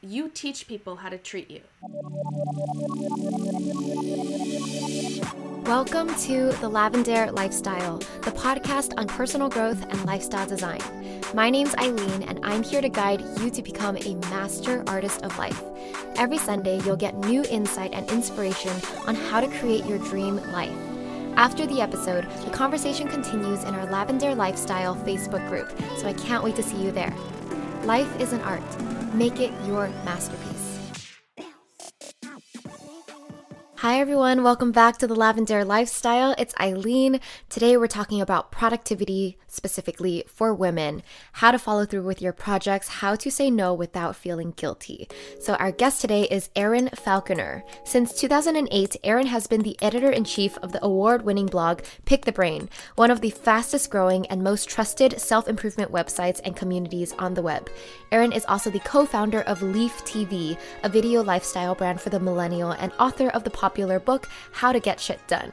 you teach people how to treat you. Welcome to The Lavendaire Lifestyle, the podcast on personal growth and lifestyle design. My name's Aileen, and I'm here to guide you to become a master artist of life. Every Sunday, you'll get new insight and inspiration on how to create your dream life. After the episode, the conversation continues in our Lavendaire Lifestyle Facebook group, so I can't wait to see you there. Life is an art. Make it your masterpiece. Hi, everyone. Welcome back to the Lavendaire Lifestyle. It's Aileen. Today, we're talking about productivity, specifically for women, how to follow through with your projects, how to say no without feeling guilty. So, our guest today is Erin Falconer. Since 2008, Erin has been the editor in chief of the award winning blog Pick the Brain, one of the fastest growing and most trusted self improvement websites and communities on the web. Erin is also the co founder of Leaf TV, a video lifestyle brand for the millennial, and author of the popular book How to Get Shit Done.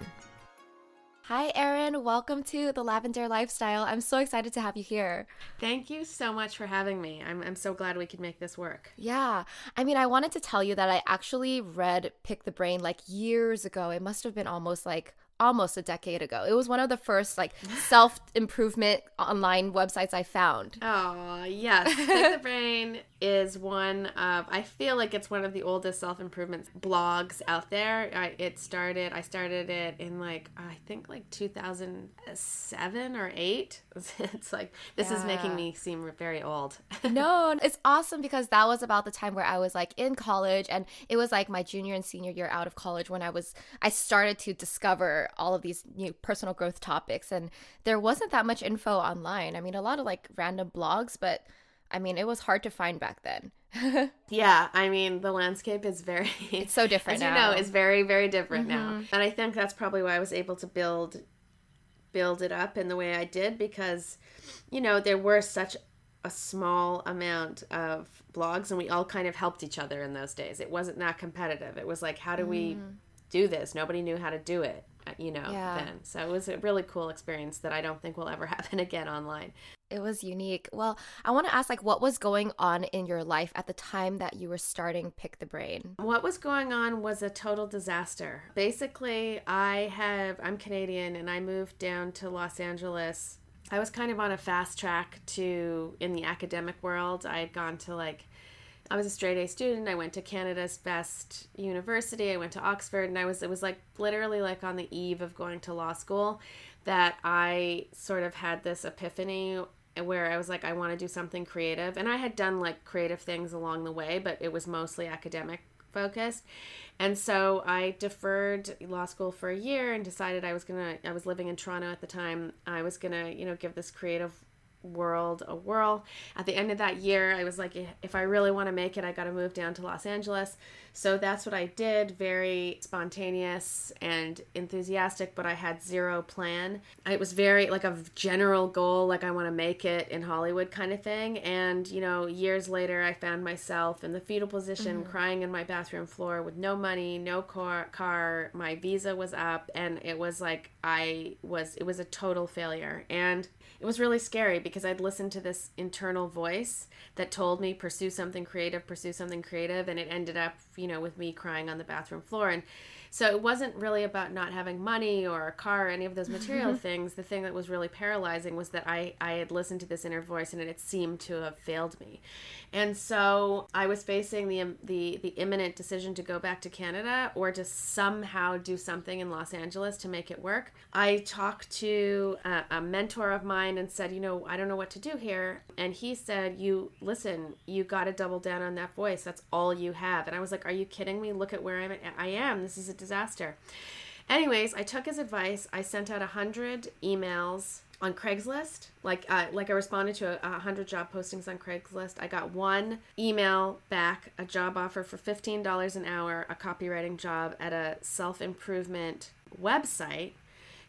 Hi, Erin. Welcome to the Lavendaire Lifestyle. I'm so excited to have you here. Thank you so much for having me. I'm, I'm so glad we could make this work. Yeah. I mean, I wanted to tell you that I actually read Pick the Brain like years ago. It must have been almost like almost a decade ago. It was one of the first like self improvement online websites I found. Oh, yes. Pick the Brain is one of, I feel like it's one of the oldest self improvement blogs out there. I, it started, I started it in like, I think like 2007 or 8. It's like, this yeah. is making me seem very old. no, it's awesome because that was about the time where I was like in college and it was like my junior and senior year out of college when I was, I started to discover all of these new personal growth topics and there wasn't that much info online. I mean, a lot of like random blogs, but I mean, it was hard to find back then. yeah, I mean, the landscape is very It's so different as now. you know, is very very different mm-hmm. now. And I think that's probably why I was able to build build it up in the way I did because you know, there were such a small amount of blogs and we all kind of helped each other in those days. It wasn't that competitive. It was like how do mm. Do this? Nobody knew how to do it. Uh, you know, yeah. then. So it was a really cool experience that I don't think will ever happen again online. It was unique. Well, I want to ask like what was going on in your life at the time that you were starting Pick the Brain? What was going on was a total disaster. Basically, I have I'm Canadian and I moved down to Los Angeles. I was kind of on a fast track to in the academic world. I had gone to like I was a straight A student. I went to Canada's best university. I went to Oxford and I was it was like literally like on the eve of going to law school that I sort of had this epiphany where I was like I want to do something creative. And I had done like creative things along the way, but it was mostly academic focused. And so I deferred law school for a year and decided I was going to I was living in Toronto at the time. I was going to, you know, give this creative world a whirl. At the end of that year, I was like, if I really want to make it, I got to move down to Los Angeles. So that's what I did. Very spontaneous and enthusiastic, but I had zero plan. It was very like a general goal, like I want to make it in Hollywood kind of thing. And, you know, years later, I found myself in the fetal position, mm-hmm. crying in my bathroom floor with no money, no car, car. My visa was up, and it was like I was, it was a total failure. And it was really scary because I'd listened to this internal voice that told me pursue something creative, pursue something creative, and it ended up, you know, with me crying on the bathroom floor. And so it wasn't really about not having money or a car or any of those material mm-hmm. things. The thing that was really paralyzing was that I, I had listened to this inner voice and it had seemed to have failed me. And so I was facing the, the, the imminent decision to go back to Canada or to somehow do something in Los Angeles to make it work. I talked to a, a mentor of mine and said, you know, I don't know what to do here. And he said, you listen, you got to double down on that voice. That's all you have. And I was like, are you kidding me? Look at where I'm at. I am. This is a disaster. Anyways, I took his advice. I sent out a hundred emails on Craigslist. Like uh, like I responded to a, a, hundred job postings on Craigslist. I got one email back, a job offer for fifteen dollars an hour, a copywriting job at a self improvement website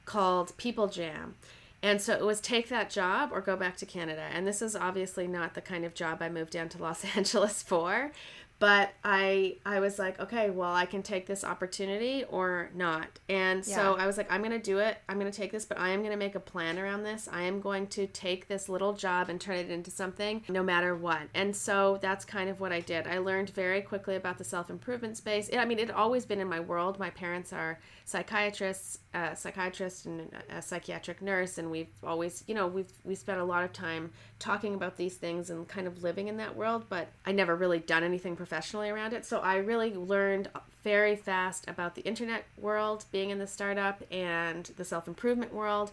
called People Jam. And so it was take that job or go back to Canada. And this is obviously not the kind of job I moved down to Los Angeles for, but I I was like, okay, well, I can take this opportunity or not. And so I was like, I'm going to do it. I'm going to take this, but I am going to make a plan around this. I am going to take this little job and turn it into something no matter what. And so that's kind of what I did. I learned very quickly about the self-improvement space. I mean, it had always been in my world. My parents are psychiatrists, uh, psychiatrist and a psychiatric nurse, and we've always, you know, we've we spent a lot of time talking about these things and kind of living in that world. But I never really done anything professionally around it, so I really learned very fast about the internet world, being in the startup and the self improvement world.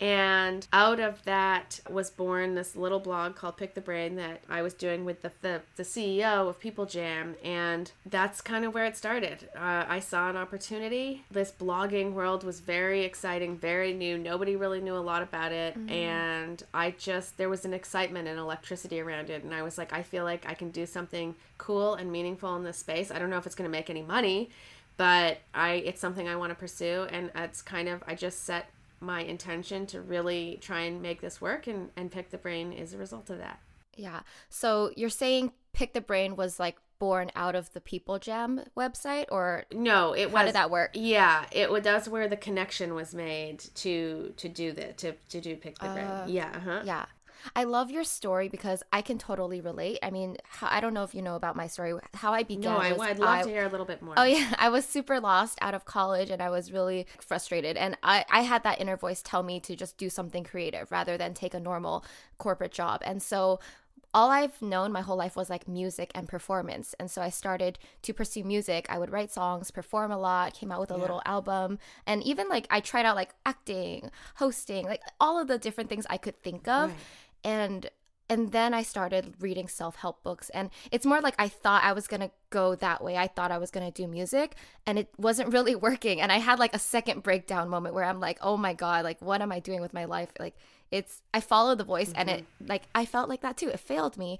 And out of that was born this little blog called Pick the Brain that I was doing with the, the, the CEO of People Jam. And that's kind of where it started. Uh, I saw an opportunity. This blogging world was very exciting, very new. Nobody really knew a lot about it. And I just, there was an excitement and electricity around it. And I was like, I feel like I can do something cool and meaningful in this space. I don't know if it's going to make any money, but I, it's something I want to pursue. And it's kind of, I just set my intention to really try and make this work and, and pick the brain is a result of that. Yeah. So you're saying Pick the Brain was like born out of the People Jam website or No, it how was did that work? Yeah, it was that's where the connection was made to to do the to to do pick the brain. Uh, Yeah, uh-huh. Yeah. I love your story because I can totally relate. I mean, how, I don't know if you know about my story. How I began. No, I, was I'd love I- to hear a little bit more. Oh yeah, I was super lost out of college and I was really frustrated and I I had that inner voice tell me to just do something creative rather than take a normal corporate job. And so all I've known my whole life was like music and performance. And so I started to pursue music. I would write songs, perform a lot, came out with a Yeah. little album, and even like I tried out like acting, hosting, like all of the different things I could think of. Right. And and then I started reading self-help books and it's more like I thought I was going to go that way. I thought I was going to do music and it wasn't really working and I had like a second breakdown moment where I'm like, "Oh my god, like what am I doing with my life?" Like it's I followed the voice and it mm-hmm. like I felt like that too. It failed me.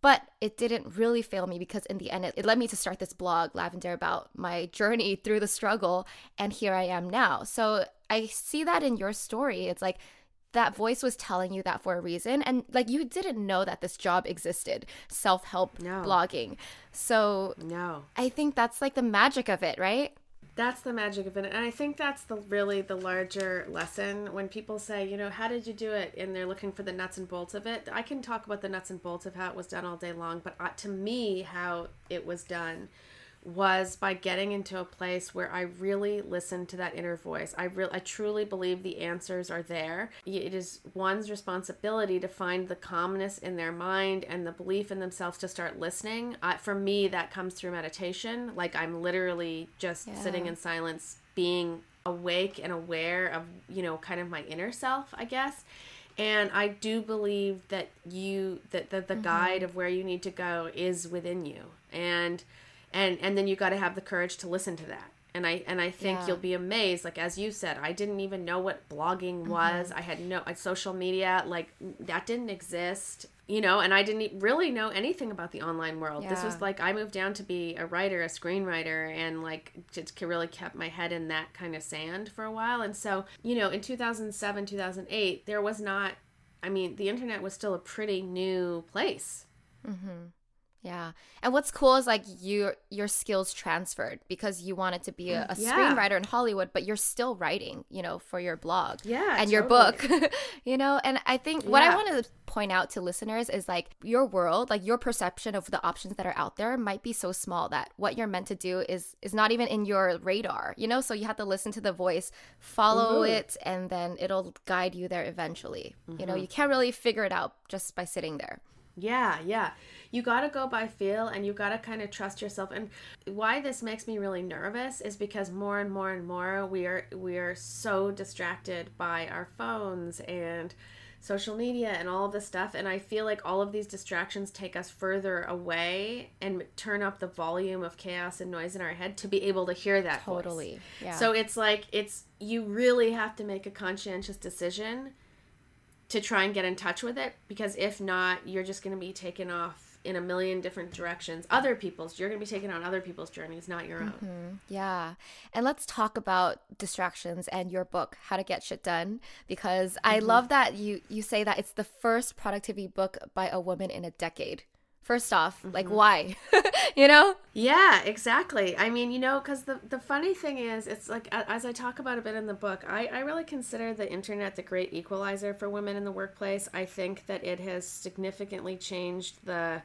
But it didn't really fail me because in the end it, it led me to start this blog, Lavendaire, about my journey through the struggle and here I am now. So I see that in your story. It's like that voice was telling you that for a reason and like you didn't know that this job existed self-help No. blogging so No. i think that's like the magic of it right That's the magic of it. And I think that's the really the larger lesson when people say, you know, how did you do it? And they're looking for the nuts and bolts of it. I can talk about the nuts and bolts of how it was done all day long, but uh, to me, how it was done was by getting into a place where I really listened to that inner voice. I real I truly believe the answers are there. It is one's responsibility to find the calmness in their mind and the belief in themselves to start listening. Uh, for me, that comes through meditation. Like I'm literally just Yeah. sitting in silence, being awake and aware of you know kind of my inner self, I guess. And I do believe that you that, that the guide of where you need to go is within you. And and and then you got to have the courage to listen to that. And i and i think Yeah. you'll be amazed like as you said i didn't even know what blogging was. I had no uh, social media like that didn't exist you know? And i didn't really know anything about the online world. This was like i moved down to be a writer a screenwriter and like just really kept my head in that kind of sand for a while. And so you know in 2007 2008 there was not i mean the internet was still a pretty new place yeah. And what's cool is like your your skills transferred because you wanted to be a, a Yeah. screenwriter in hollywood but you're still writing you know for your blog Yeah, and your book you know? And i think what i want to point out to listeners is like your world like your perception of the options that are out there might be so small that what you're meant to do is is not even in your radar you know? So you have to listen to the voice follow Mhm. it and then it'll guide you there eventually. You Mm-hmm. know you can't really figure it out just by sitting there Yeah, yeah. You got to go by feel and you got to kind of trust yourself. And why this makes me really nervous is because more and more and more we are we are so distracted by our phones and social media and all of this stuff and I feel like all of these distractions take us further away and turn up the volume of chaos and noise in our head to be able to hear that voice. totally yeah So it's like it's you really have to make a conscientious decision to try and get in touch with it because if not, you're just going to be taken off in a million different directions. Other people's, you're going to be taken on other people's journeys, not your own. Mm-hmm. Yeah. And let's talk about distractions and your book, How to Get Shit Done, because I love that you you say that it's the first productivity book by a woman in a decade. First off, mm-hmm. like why? you know? Yeah, exactly. I mean, you know, because the, the funny thing is, it's like, as I talk about a bit in the book, I, I really consider the internet the great equalizer for women in the workplace. I think that it has significantly changed the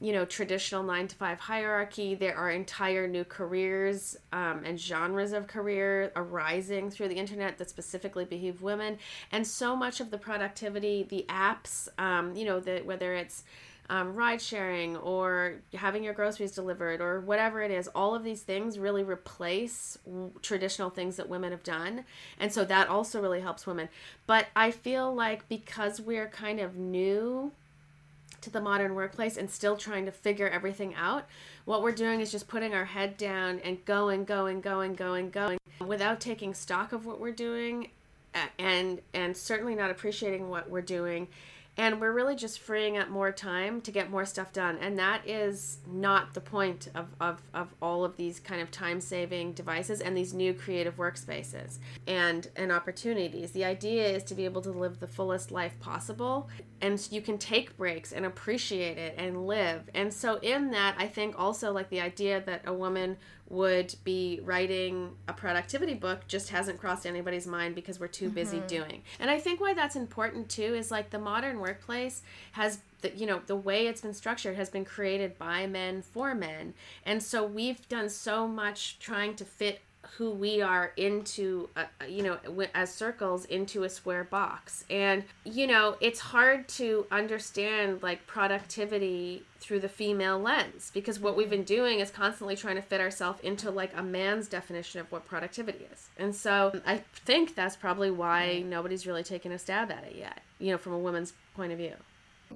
you know traditional nine to five hierarchy there are entire new careers um, and genres of career arising through the internet that specifically behave women and so much of the productivity the apps um, you know that whether it's um, ride sharing or having your groceries delivered or whatever it is, all of these things really replace traditional things that women have done. And so that also really helps women. But I feel like because we're kind of new to the modern workplace and still trying to figure everything out, what we're doing is just putting our head down and going, going, going, going, going without taking stock of what we're doing and and certainly not appreciating what we're doing and we're really just freeing up more time to get more stuff done. And that is not the point of, of, of all of these kind of time saving devices and these new creative workspaces and and opportunities. The idea is to be able to live the fullest life possible and so you can take breaks and appreciate it and live. And so in that i think also like the idea that a woman would be writing a productivity book just hasn't crossed anybody's mind because we're too mm-hmm. busy doing. And I think why that's important too is like the modern workplace has the, you know the way it's been structured has been created by men for men and so we've done so much trying to fit who we are into a, you know as circles into a square box. And you know it's hard to understand like productivity through the female lens because what we've been doing is constantly trying to fit ourselves into like a man's definition of what productivity is. And so um, i think that's probably why nobody's really taken a stab at it yet you know from a woman's point of view.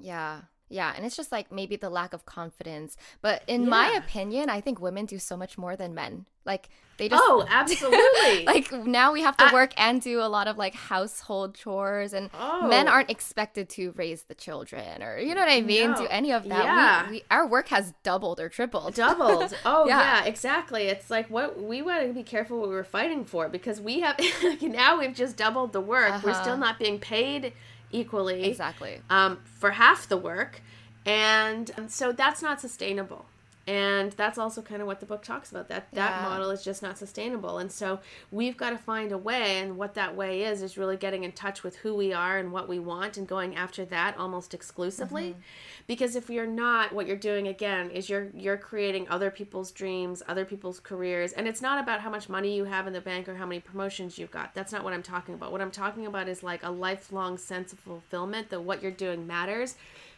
Yeah yeah, and it's just like maybe the lack of confidence. But in yeah. my opinion, I think women do so much more than men. Like they just Oh, absolutely. like now we have to I, work and do a lot of like household chores and oh. men aren't expected to raise the children or you know what I mean? No. Do any of that. Yeah. We, we, our work has doubled or tripled. Doubled. Oh yeah. yeah. exactly. It's like what we want to be careful what we were fighting for because we have now we've just doubled the work. Uh-huh. We're still uh-huh. not being paid equally exactly. um, for half the work. And so that's not sustainable and that's also kind of what the book talks about that that yeah. model is just not sustainable. And so we've got to find a way and what that way is is really getting in touch with who we are and what we want and going after that almost exclusively. Mm-hmm. because if you're not what you're doing again is you're you're creating other people's dreams other people's careers. And it's not about how much money you have in the bank or how many promotions you've got. That's not what i'm talking about. What i'm talking about is like a lifelong sense of fulfillment that what you're doing matters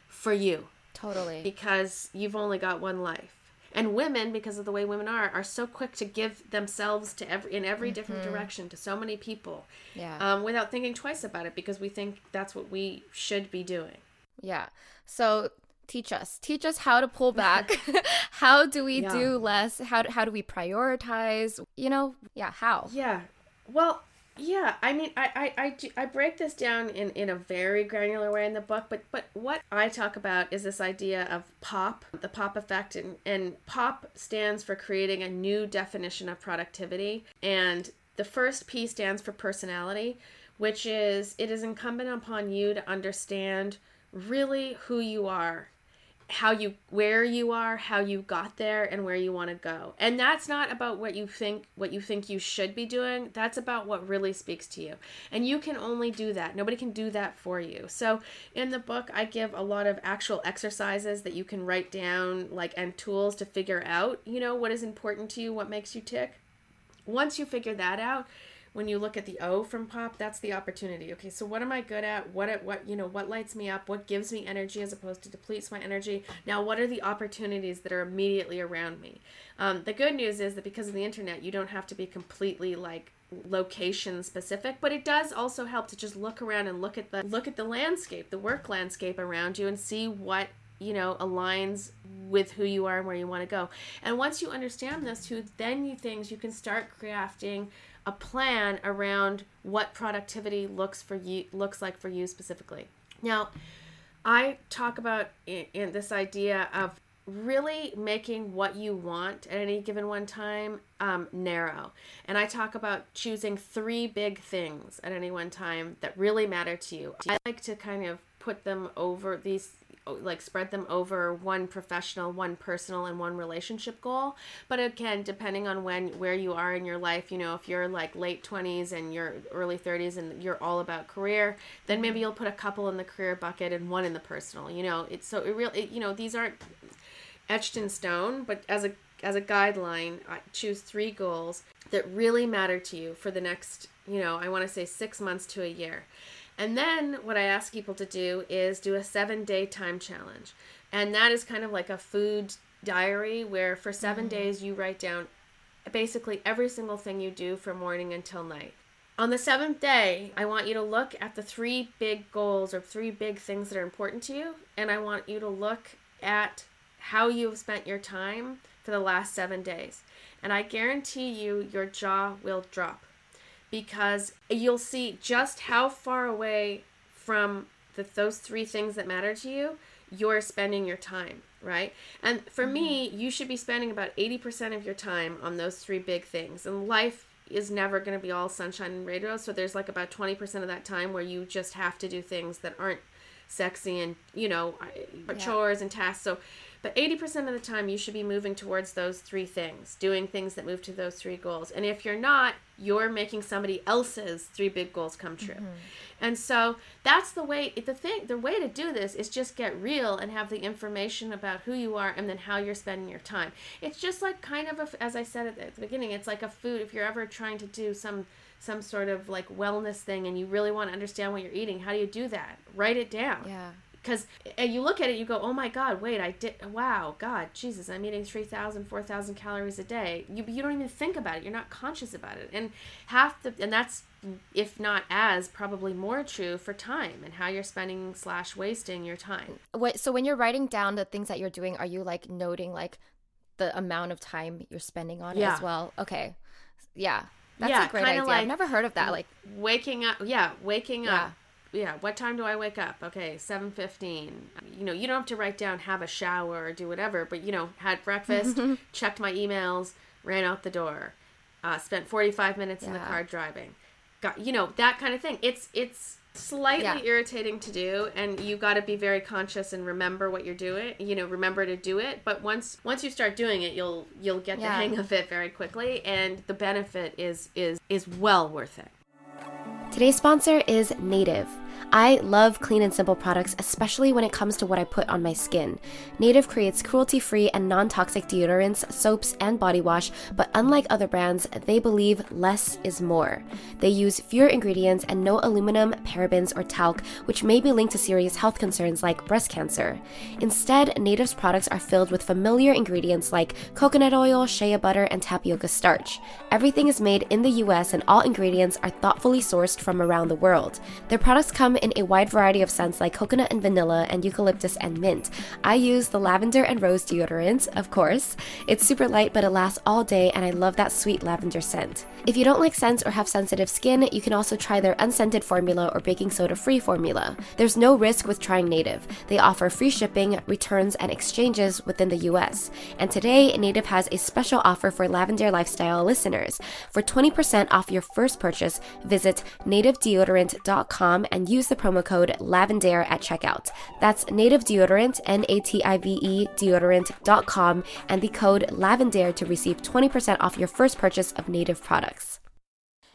for you Totally. Because you've only got one life. And women, because of the way women are, are so quick to give themselves to every in every mm-hmm. different direction to so many people, yeah, um, without thinking twice about it, because we think that's what we should be doing. Yeah. So teach us, teach us how to pull back. how do we yeah. do less? How how do we prioritize? You know, yeah, how? Yeah. Well, yeah, I mean, I, I, I, I break this down in, in a very granular way in the book, but, but what I talk about is this idea of POP, the POP effect, and, and POP stands for creating a new definition of productivity. And the first P stands for personality, which is it is incumbent upon you to understand really who you are how you where you are how you got there and where you want to go. And that's not about what you think what you think you should be doing. That's about what really speaks to you. And you can only do that. Nobody can do that for you. So in the book i give a lot of actual exercises that you can write down like and tools to figure out you know what is important to you what makes you tick. Once you figure that out when you look at the O from pop, that's the opportunity. Okay, so what am I good at? What at what you know, what lights me up? What gives me energy as opposed to depletes my energy? Now, what are the opportunities that are immediately around me? Um, the good news is that because of the internet, you don't have to be completely like location specific but it does also help to just look around and look at the look at the landscape the work landscape around you and see what you know aligns with who you are and where you want to go and once you understand those two then you things you can start crafting a plan around what productivity looks for you looks like for you specifically. Now, I talk about in, in this idea of really making what you want at any given one time um, narrow. And I talk about choosing three big things at any one time that really matter to you. I like to kind of put them over these like spread them over one professional, one personal, and one relationship goal. But again, depending on when where you are in your life, you know, if you're like late twenties and you're early thirties and you're all about career, then maybe you'll put a couple in the career bucket and one in the personal. You know, it's so it really you know these aren't etched in stone, but as a as a guideline, choose three goals that really matter to you for the next, you know, I want to say six months to a year. And then what I ask people to do is do a seven day time challenge. And that is kind of like a food diary where for 7 mm-hmm. days you write down basically every single thing you do from morning until night. On the seventh day, I want you to look at the three big goals or three big things that are important to you. And I want you to look at how you've spent your time for the last seven days. And I guarantee you, your jaw will drop because you'll see just how far away from the, those three things that matter to you you're spending your time, right? And for mm-hmm. me, you should be spending about 80% of your time on those three big things. And life is never going to be all sunshine and rainbows. So there's like about 20% of that time where you just have to do things that aren't sexy and, you know, yeah. chores and tasks. So but 80% of the time, you should be moving towards those three things, doing things that move to those three goals. And if you're not, you're making somebody else's three big goals come true. Mm-hmm. And so that's the way, the thing, the way to do this is just get real and have the information about who you are and then how you're spending your time. It's just like kind of, a, as I said at the beginning, it's like a food. If you're ever trying to do some, some sort of like wellness thing and you really want to understand what you're eating, how do you do that? Write it down. Yeah because you look at it you go oh my god wait i did wow god jesus i'm eating 3000 4000 calories a day. You, you don't even think about it you're not conscious about it. And half the and that's if not as probably more true for time and how you're spending slash wasting your time. Wait, so when you're writing down the things that you're doing are you like noting like the amount of time you're spending on yeah. it as well? Okay. Yeah. That's yeah, a great idea. Like i've never heard of that like waking up yeah waking yeah. up yeah, what time do I wake up? Okay, 7:15. You know, you don't have to write down have a shower or do whatever, but you know, had breakfast, checked my emails, ran out the door. Uh, spent 45 minutes yeah. in the car driving. Got you know, that kind of thing. It's it's slightly yeah. irritating to do and you got to be very conscious and remember what you're doing you know remember to do it but once once you start doing it you'll you'll get yeah. the hang of it very quickly and the benefit is is is well worth it today's sponsor is native I love clean and simple products, especially when it comes to what I put on my skin. Native creates cruelty free and non toxic deodorants, soaps, and body wash, but unlike other brands, they believe less is more. They use fewer ingredients and no aluminum, parabens, or talc, which may be linked to serious health concerns like breast cancer. Instead, Native's products are filled with familiar ingredients like coconut oil, shea butter, and tapioca starch. Everything is made in the US, and all ingredients are thoughtfully sourced from around the world. Their products come in a wide variety of scents like coconut and vanilla and eucalyptus and mint. I use the lavender and rose deodorant, of course. It's super light, but it lasts all day, and I love that sweet lavender scent. If you don't like scents or have sensitive skin, you can also try their unscented formula or baking soda free formula. There's no risk with trying Native. They offer free shipping, returns, and exchanges within the US. And today, Native has a special offer for Lavendaire Lifestyle listeners. For 20% off your first purchase, visit nativedeodorant.com and use the promo code Lavendaire at checkout. That's native deodorant, N A T I V E deodorant.com, and the code Lavendaire to receive 20% off your first purchase of native products.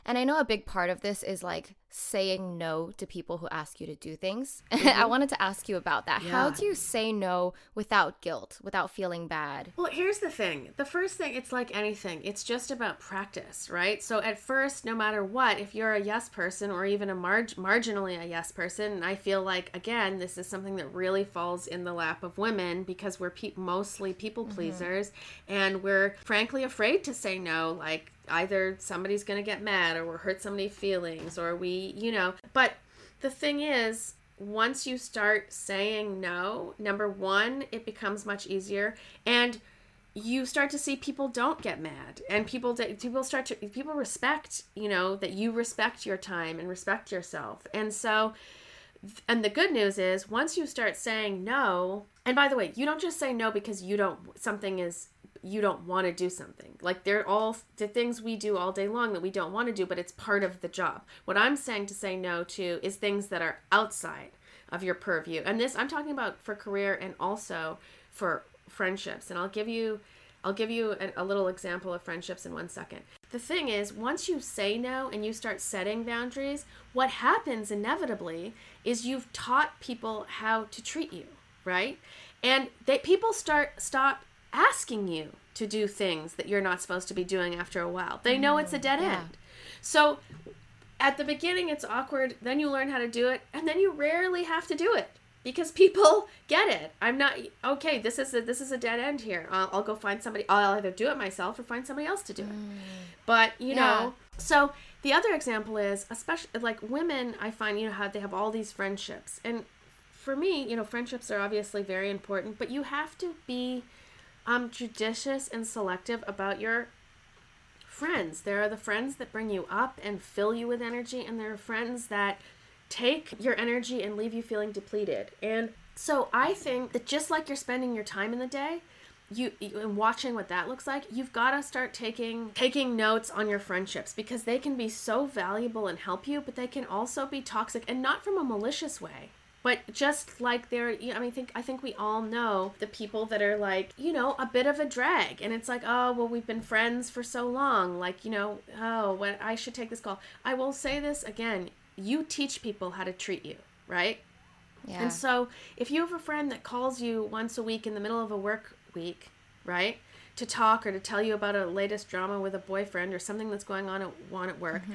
And I know a big part of this is like saying no to people who ask you to do things. Mm-hmm. I wanted to ask you about that. Yeah. How do you say no without guilt, without feeling bad? Well, here's the thing. The first thing, it's like anything, it's just about practice, right? So at first, no matter what, if you're a yes person or even a marg- marginally a yes person, and I feel like, again, this is something that really falls in the lap of women because we're pe- mostly people mm-hmm. pleasers mm-hmm. and we're frankly afraid to say no. Like, either somebody's going to get mad or we'll hurt somebody's feelings or we, you know. But the thing is, once you start saying no, number one, it becomes much easier. And you start to see people don't get mad and people people start to people respect you know that you respect your time and respect yourself and so and the good news is once you start saying no and by the way you don't just say no because you don't something is you don't want to do something. Like they're all the things we do all day long that we don't want to do, but it's part of the job. What I'm saying to say no to is things that are outside of your purview. And this I'm talking about for career and also for friendships. And I'll give you I'll give you a, a little example of friendships in one second. The thing is, once you say no and you start setting boundaries, what happens inevitably is you've taught people how to treat you, right? And they people start stop asking you to do things that you're not supposed to be doing after a while. They know it's a mm, dead yeah. end. So at the beginning it's awkward, then you learn how to do it, and then you rarely have to do it because people get it. I'm not okay. This is a this is a dead end here. I'll, I'll go find somebody. I'll either do it myself or find somebody else to do it. Mm. But you Yeah. know, so the other example is especially like women. I find you know how they have all these friendships, and for me, you know, friendships are obviously very important, but you have to be um, judicious and selective about your friends. There are the friends that bring you up and fill you with energy, and there are friends that take your energy and leave you feeling depleted. And so I think that just like you're spending your time in the day, you, you and watching what that looks like, you've got to start taking taking notes on your friendships because they can be so valuable and help you, but they can also be toxic and not from a malicious way. But just like they're, you know, I mean, think I think we all know the people that are like, you know, a bit of a drag, and it's like, oh, well, we've been friends for so long, like, you know, oh, what I should take this call. I will say this again: you teach people how to treat you, right? Yeah. And so, if you have a friend that calls you once a week in the middle of a work week, right, to talk or to tell you about a latest drama with a boyfriend or something that's going on at, on at work, mm-hmm.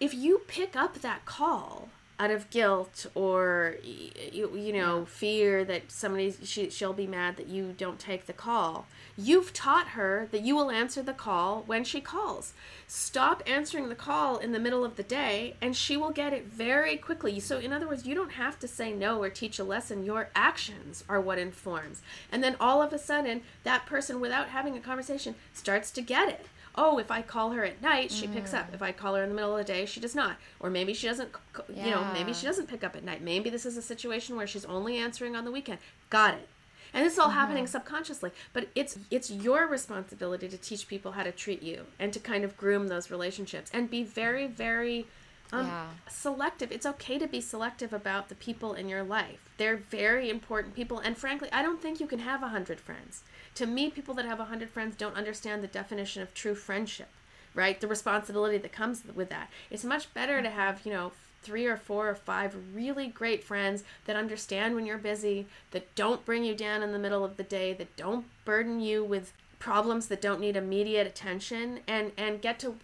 if you pick up that call out of guilt or you, you know fear that somebody she, she'll be mad that you don't take the call. You've taught her that you will answer the call when she calls. Stop answering the call in the middle of the day and she will get it very quickly. So in other words you don't have to say no or teach a lesson. Your actions are what informs. And then all of a sudden that person without having a conversation starts to get it oh, if I call her at night, she picks up. If I call her in the middle of the day, she does not. Or maybe she doesn't, you know, maybe she doesn't pick up at night. Maybe this is a situation where she's only answering on the weekend. Got it. And this is all happening subconsciously, but it's it's your responsibility to teach people how to treat you and to kind of groom those relationships and be very very um, Yeah. selective. It's okay to be selective about the people in your life. They're very important people, and frankly, I don't think you can have a hundred friends. To me, people that have a hundred friends don't understand the definition of true friendship, right? The responsibility that comes with that. It's much better to have, you know, three or four or five really great friends that understand when you're busy, that don't bring you down in the middle of the day, that don't burden you with problems that don't need immediate attention, and and get to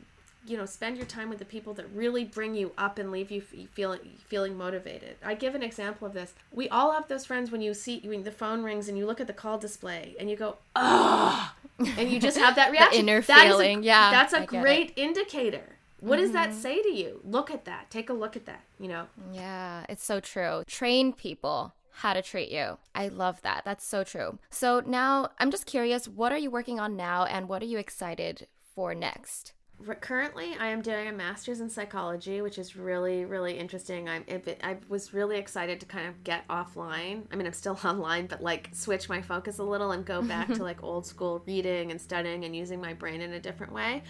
you know spend your time with the people that really bring you up and leave you feeling feeling motivated i give an example of this we all have those friends when you see when the phone rings and you look at the call display and you go ah and you just have that reaction inner That is a- feeling, yeah, that's a great indicator what does that say to you look at that take a look at that you know Yeah, it's so true. Train people how to treat you. I love that. That's so true. So now I'm just curious, what are you working on now and what are you excited for next? Currently, I am doing a master's in psychology, which is really, really interesting. I'm, it, I was really excited to kind of get offline. I mean, I'm still online, but like switch my focus a little and go back to like old school reading and studying and using my brain in a different way.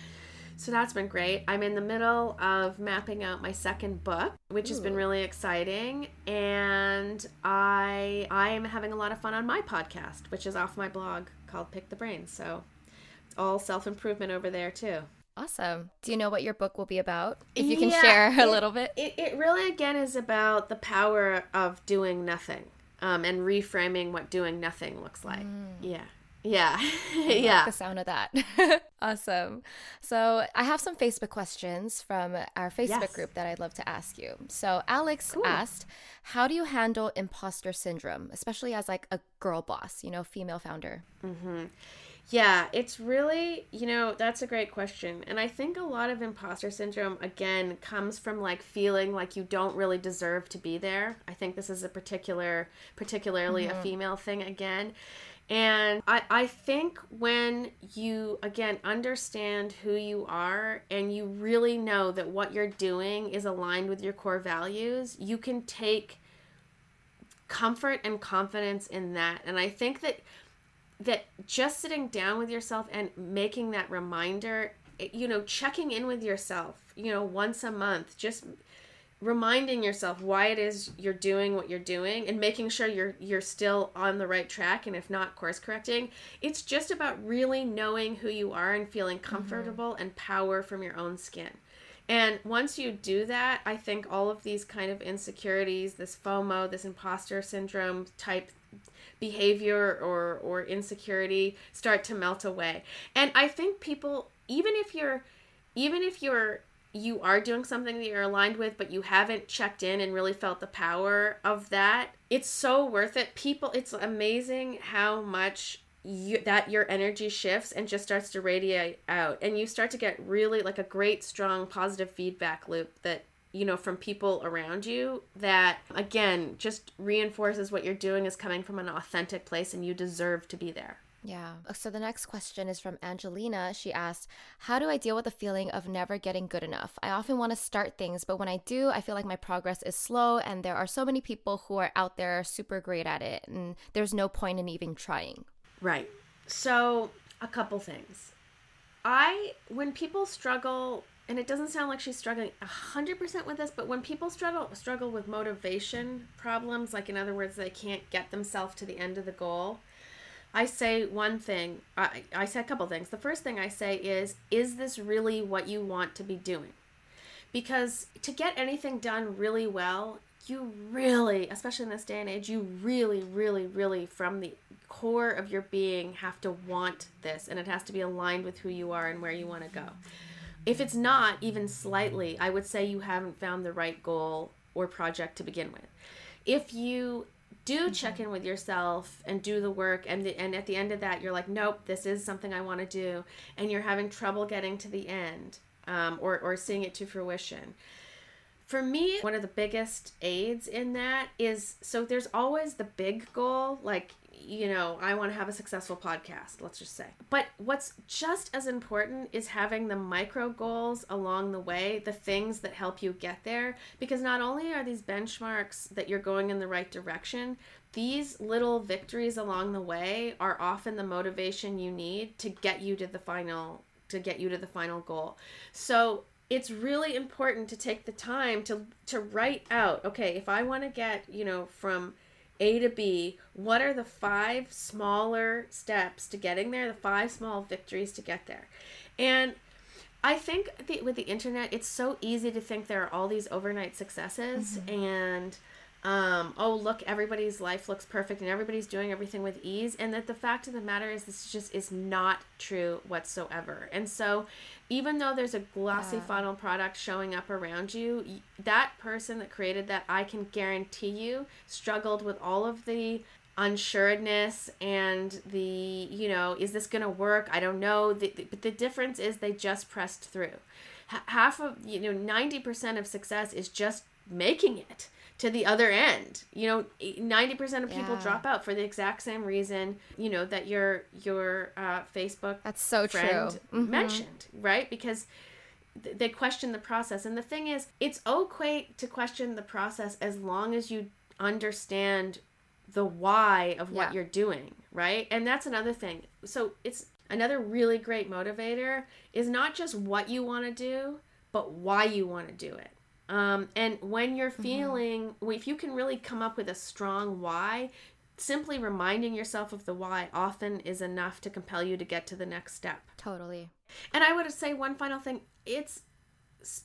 So that's been great. I'm in the middle of mapping out my second book, which has been really exciting, and I I am having a lot of fun on my podcast, which is off my blog called Pick the Brain. So it's all self improvement over there too. Awesome. Do you know what your book will be about? If you can Yeah, share a it- little bit. It, it really, again, is about the power of doing nothing um, and reframing what doing nothing looks like. Yeah. Yeah. yeah. the sound of that. awesome. So I have some Facebook questions from our Facebook Yes. group that I'd love to ask you. So Alex Cool. asked, "How do you handle imposter syndrome, especially as like a girl boss, you know, female founder?" Yeah, it's really, you know, that's a great question. And I think a lot of imposter syndrome, again, comes from like feeling like you don't really deserve to be there. I think this is a particular, particularly a mm-hmm. female thing again. And I, I think when you, again, understand who you are and you really know that what you're doing is aligned with your core values, you can take comfort and confidence in that. And I think that that just sitting down with yourself and making that reminder, you know, checking in with yourself, you know, once a month, just reminding yourself why it is you're doing what you're doing and making sure you're you're still on the right track and if not course correcting it's just about really knowing who you are and feeling mm-hmm. comfortable mm-hmm. and power from your own skin and once you do that i think all of these kind of insecurities this fomo this imposter syndrome type behavior or or insecurity start to melt away and i think people even if you're even if you're you are doing something that you're aligned with, but you haven't checked in and really felt the power of that, it's so worth it. People, it's amazing how much you, that your energy shifts and just starts to radiate out. And you start to get really like a great, strong, positive feedback loop that, you know, from people around you that, again, just reinforces what you're doing is coming from an authentic place and you deserve to be there. Yeah. So the next question is from Angelina. She asked, How do I deal with the feeling of never getting good enough? I often want to start things, but when I do, I feel like my progress is slow and there are so many people who are out there super great at it, and there's no point in even trying. Right. So, a couple things. I, when people struggle, and it doesn't sound like she's struggling 100% with this, but when people struggle struggle with motivation problems, like in other words, they can't get themselves to the end of the goal, I say one thing. I, I say a couple things. The first thing I say is, is this really what you want to be doing? Because to get anything done really well, you really, especially in this day and age, you really, really, really, from the core of your being, have to want this and it has to be aligned with who you are and where you want to go. If it's not, even slightly, I would say you haven't found the right goal or project to begin with. If you do mm-hmm. check in with yourself and do the work and the, and at the end of that you're like nope this is something i want to do and you're having trouble getting to the end um, or, or seeing it to fruition for me one of the biggest aids in that is so there's always the big goal like you know, I want to have a successful podcast, let's just say. But what's just as important is having the micro goals along the way, the things that help you get there. Because not only are these benchmarks that you're going in the right direction, these little victories along the way are often the motivation you need to get you to the final to get you to the final goal. So it's really important to take the time to to write out okay if i want to get you know from a to B, what are the five smaller steps to getting there, the five small victories to get there? And I think the, with the internet, it's so easy to think there are all these overnight successes mm-hmm. and um, oh look everybody's life looks perfect and everybody's doing everything with ease and that the fact of the matter is this just is not true whatsoever. And so even though there's a glossy yeah. final product showing up around you that person that created that i can guarantee you struggled with all of the unsureness and the you know is this going to work? I don't know. The, the, but the difference is they just pressed through. H- half of you know 90% of success is just making it to the other end. You know, 90% of people yeah. drop out for the exact same reason, you know, that your your uh, Facebook That's so true. Mm-hmm. mentioned, right? Because th- they question the process. And the thing is, it's okay to question the process as long as you understand the why of what yeah. you're doing, right? And that's another thing. So, it's another really great motivator is not just what you want to do, but why you want to do it. Um, and when you're mm-hmm. feeling, mm-hmm. if you can really come up with a strong why, simply reminding yourself of the why often is enough to compel you to get to the next step. Totally. And I would say one final thing it's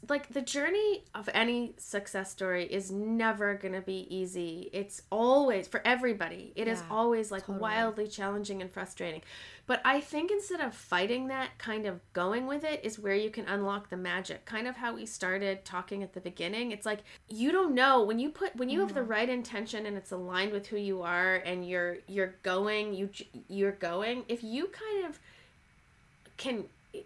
like the journey of any success story is never going to be easy. It's always for everybody. It yeah, is always like totally. wildly challenging and frustrating. But I think instead of fighting that, kind of going with it is where you can unlock the magic. Kind of how we started talking at the beginning. It's like you don't know when you put when you mm-hmm. have the mm-hmm. right intention and it's aligned with who you are and you're you're going, you you're going. If you kind of can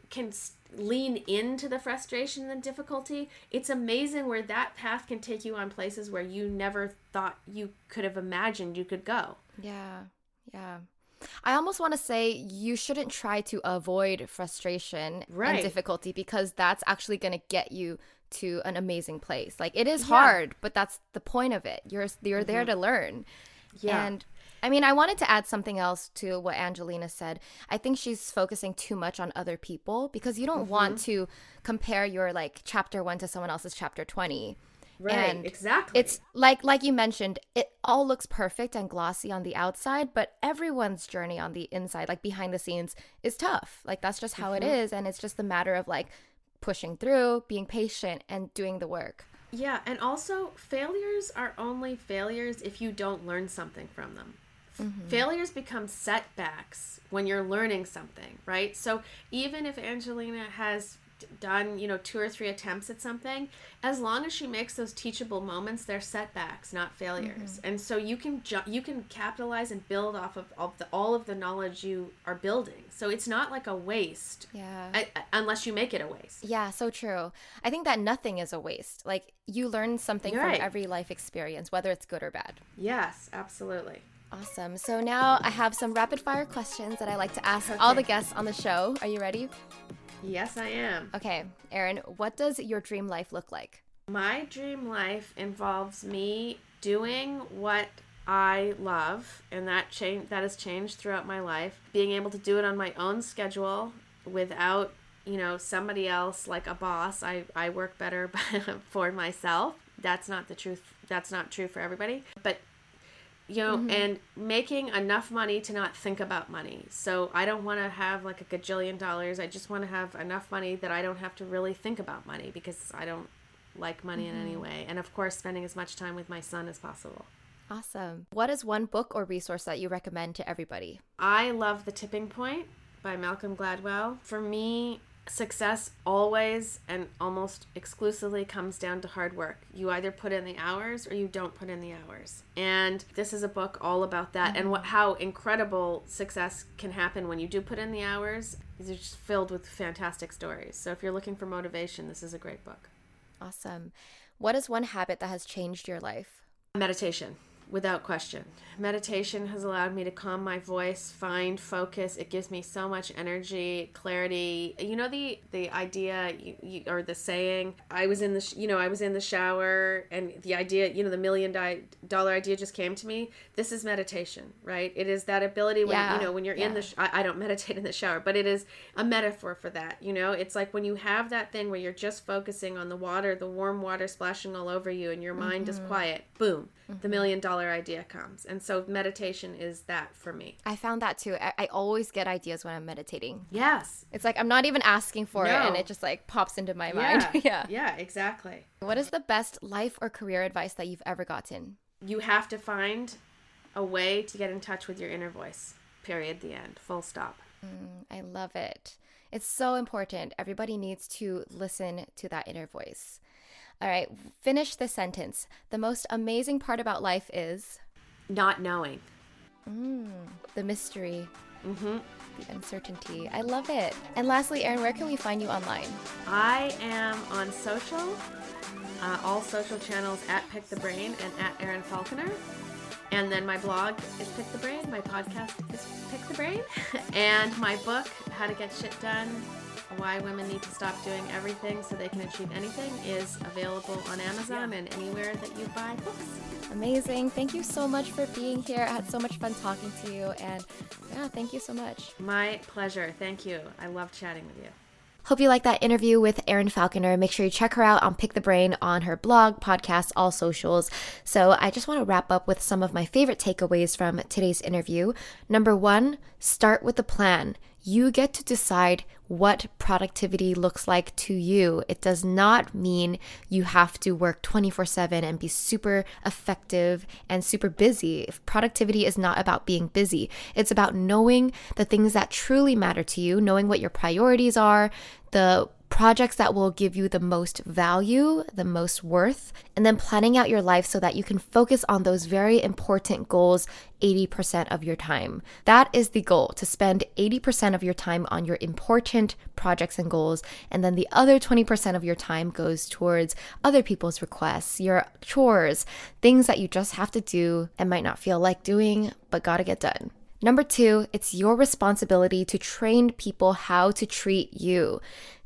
can lean into the frustration and the difficulty, it's amazing where that path can take you on places where you never thought you could have imagined you could go. Yeah. Yeah. I almost want to say you shouldn't try to avoid frustration right. and difficulty because that's actually going to get you to an amazing place. Like it is yeah. hard, but that's the point of it. You're you're mm-hmm. there to learn. Yeah. And I mean, I wanted to add something else to what Angelina said. I think she's focusing too much on other people because you don't mm-hmm. want to compare your like chapter 1 to someone else's chapter 20. Right, and exactly. It's like like you mentioned, it all looks perfect and glossy on the outside, but everyone's journey on the inside, like behind the scenes, is tough. Like that's just how Mm-hmm. it is, and it's just a matter of like pushing through, being patient, and doing the work. Yeah, and also failures are only failures if you don't learn something from them. F- Failures become setbacks when you're learning something, right? So even if Angelina has done, you know, two or three attempts at something, as long as she makes those teachable moments, they're setbacks, not failures. Mm-hmm. And so you can ju- you can capitalize and build off of, of the, all of the knowledge you are building. So it's not like a waste, Yeah. I, I- unless you make it a waste. Yeah, so true. I think that nothing is a waste. Like you learn something You're from right. every life experience, whether it's good or bad. Yes, absolutely. Awesome. So now I have some rapid fire questions that I like to ask all the guests on the show. Are you ready? Yes, I am. Okay, Erin, what does your dream life look like? My dream life involves me doing what I love, and that change that has changed throughout my life. Being able to do it on my own schedule without, you know, somebody else like a boss. I I work better for myself. That's not the truth. That's not true for everybody. But you know, mm-hmm. and making enough money to not think about money. So I don't want to have like a gajillion dollars. I just want to have enough money that I don't have to really think about money because I don't like money in any mm-hmm. way. And of course, spending as much time with my son as possible. Awesome. What is one book or resource that you recommend to everybody? I love The Tipping Point by Malcolm Gladwell. For me, success always and almost exclusively comes down to hard work. You either put in the hours or you don't put in the hours. And this is a book all about that and what how incredible success can happen when you do put in the hours. It's just filled with fantastic stories. So if you're looking for motivation, this is a great book. Awesome. What is one habit that has changed your life? Meditation, without question. Meditation has allowed me to calm my voice, find focus. It gives me so much energy, clarity. You know the the idea you, you, or the saying. I was in the sh- you know I was in the shower and the idea you know the million di- dollar idea just came to me. This is meditation, right? It is that ability when Yeah, you know when you're in the sh- I, I don't meditate in the shower, but it is a metaphor for that. You know, it's like when you have that thing where you're just focusing on the water, the warm water splashing all over you, and your mind is mm-hmm. quiet. Boom, the million dollar idea comes. And so meditation is that for me. I found that too. I, I always get ideas when I'm meditating. Yes. It's like I'm not even asking for it and it just like pops into my mind. Yeah. yeah. Yeah, exactly. What is the best life or career advice that you've ever gotten? You have to find a way to get in touch with your inner voice. Period. The end. Full stop. Mm, I love it. It's so important. Everybody needs to listen to that inner voice. All right, finish the sentence. The most amazing part about life is Not knowing. the mystery, hmm the uncertainty. I love it. And lastly, Erin, where can we find you online? I am on social, uh, all social channels at Pick the Brain and at Erin Falconer. And then my blog is Pick the Brain, my podcast is Pick the Brain, and my book, How to Get Shit Done Why Women Need to Stop Doing Everything So They Can Achieve Anything, is available on Amazon and anywhere that you buy books. Amazing. Thank you so much for being here. I had so much fun talking to you. And yeah, thank you so much. My pleasure. Thank you. I love chatting with you. Hope you like that interview with Erin Falconer. Make sure you check her out on Pick the Brain on her blog, podcast, all socials. So, I just want to wrap up with some of my favorite takeaways from today's interview. Number one, start with a plan. You get to decide what productivity looks like to you. It does not mean you have to work 24 7 and be super effective and super busy. If productivity is not about being busy, it's about knowing the things that truly matter to you, knowing what your priorities are, the projects that will give you the most value, the most worth, and then planning out your life so that you can focus on those very important goals 80% of your time. That is the goal to spend 80% of your time on your important projects and goals, and then the other 20% of your time goes towards other people's requests, your chores, things that you just have to do and might not feel like doing, but gotta get done. Number two, it's your responsibility to train people how to treat you.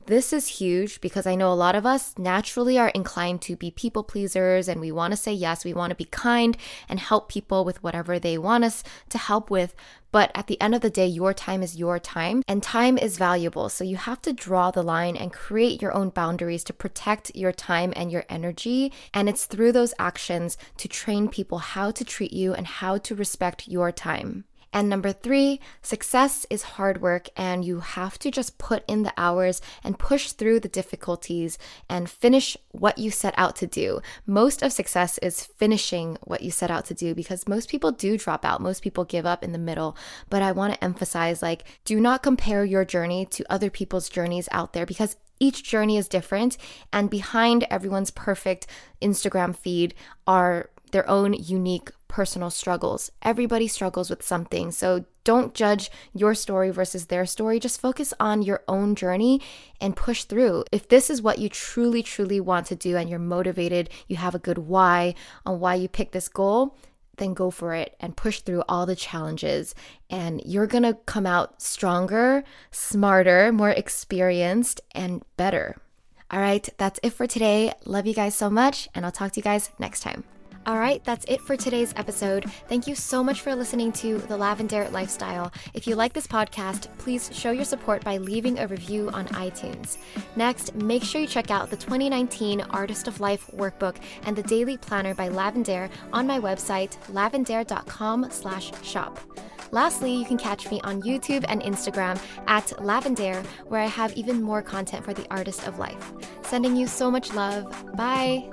This is huge because I know a lot of us naturally are inclined to be people pleasers and we want to say yes, we want to be kind and help people with whatever they want us to help with. But at the end of the day, your time is your time and time is valuable. So you have to draw the line and create your own boundaries to protect your time and your energy. And it's through those actions to train people how to treat you and how to respect your time. And number three, success is hard work, and you have to just put in the hours and push through the difficulties and finish what you set out to do. Most of success is finishing what you set out to do because most people do drop out, most people give up in the middle. But I want to emphasize like, do not compare your journey to other people's journeys out there because each journey is different, and behind everyone's perfect Instagram feed are their own unique personal struggles. Everybody struggles with something. So don't judge your story versus their story. Just focus on your own journey and push through. If this is what you truly, truly want to do and you're motivated, you have a good why on why you picked this goal, then go for it and push through all the challenges. And you're to come out stronger, smarter, more experienced, and better. All right, that's it for today. Love you guys so much, and I'll talk to you guys next time. All right, that's it for today's episode. Thank you so much for listening to The Lavendaire Lifestyle. If you like this podcast, please show your support by leaving a review on iTunes. Next, make sure you check out the 2019 Artist of Life workbook and the daily planner by Lavendaire on my website, lavendaire.com/shop. Lastly, you can catch me on YouTube and Instagram at Lavendaire, where I have even more content for the artist of life. Sending you so much love. Bye.